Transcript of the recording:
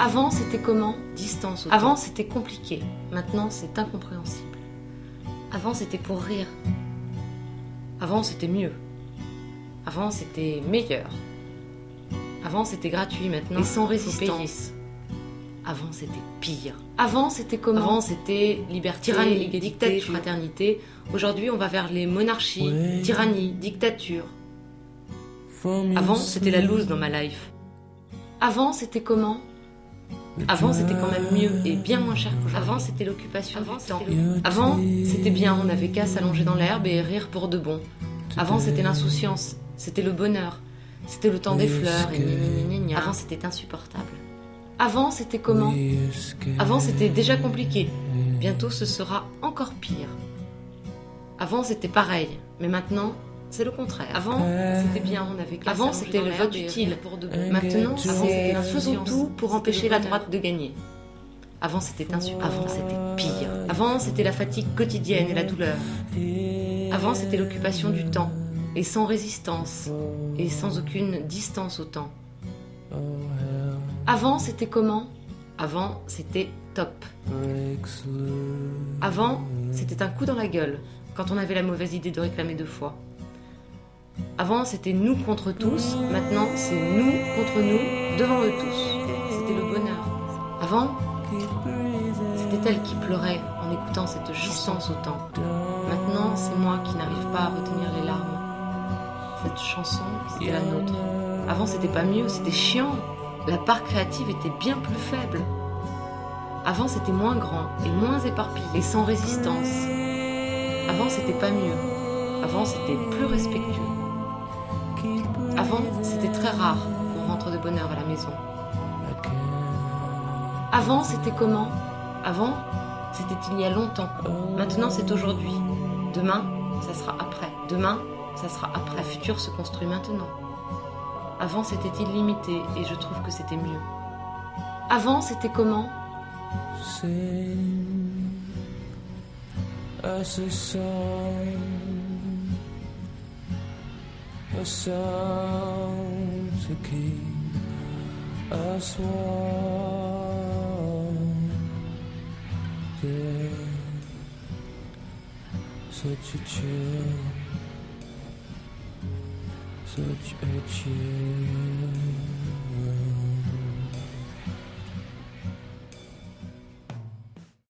Avant, c'était comment Distance. Avant, c'était compliqué. Maintenant, c'est incompréhensible. Avant, c'était pour rire. Avant, c'était mieux. Avant, c'était meilleur. Avant, c'était gratuit. Maintenant, et sans résistance. Avant, c'était pire. Avant, c'était comment Avant, c'était liberté, tyrannie, dictature, fraternité. Aujourd'hui, on va vers les monarchies, tyrannie, dictature. Avant, c'était la loose dans ma life. Avant, c'était comment avant, c'était quand même mieux et bien moins cher qu'aujourd'hui. Avant, c'était l'occupation du temps. Avant, c'était bien, on n'avait qu'à s'allonger dans l'herbe et rire pour de bon. Avant, c'était l'insouciance, c'était le bonheur, c'était le temps des fleurs et Avant, c'était insupportable. Avant, c'était comment Avant, c'était déjà compliqué. Bientôt, ce sera encore pire. Avant, c'était pareil, mais maintenant, c'est le contraire. Avant, c'était bien, on avait Avant, c'était le vote utile. Maintenant, c'est faisons tout pour empêcher la droite de gagner. Avant, c'était insupportable. Avant, c'était pire. Avant, c'était la fatigue quotidienne et la douleur. Avant, c'était l'occupation du temps, et sans résistance, et sans aucune distance au temps. Avant, c'était comment? Avant, c'était top. Avant, c'était un coup dans la gueule, quand on avait la mauvaise idée de réclamer deux fois. Avant, c'était nous contre tous. Maintenant, c'est nous contre nous, devant eux tous. C'était le bonheur. Avant, c'était elle qui pleurait en écoutant cette distance au temps. Maintenant, c'est moi qui n'arrive pas à retenir les larmes. Cette chanson, c'était la nôtre. Avant, c'était pas mieux, c'était chiant. La part créative était bien plus faible. Avant, c'était moins grand et moins éparpillé et sans résistance. Avant, c'était pas mieux. Avant, c'était plus respectueux. Avant, c'était très rare qu'on rentre de bonne heure à la maison. Avant, c'était comment? Avant, c'était il y a longtemps. Maintenant, c'est aujourd'hui. Demain, ça sera après. Demain, ça sera après. Futur se construit maintenant. Avant, c'était illimité et je trouve que c'était mieux. Avant, c'était comment? A sound to keep us warm. Yeah, such a chill, such a chill.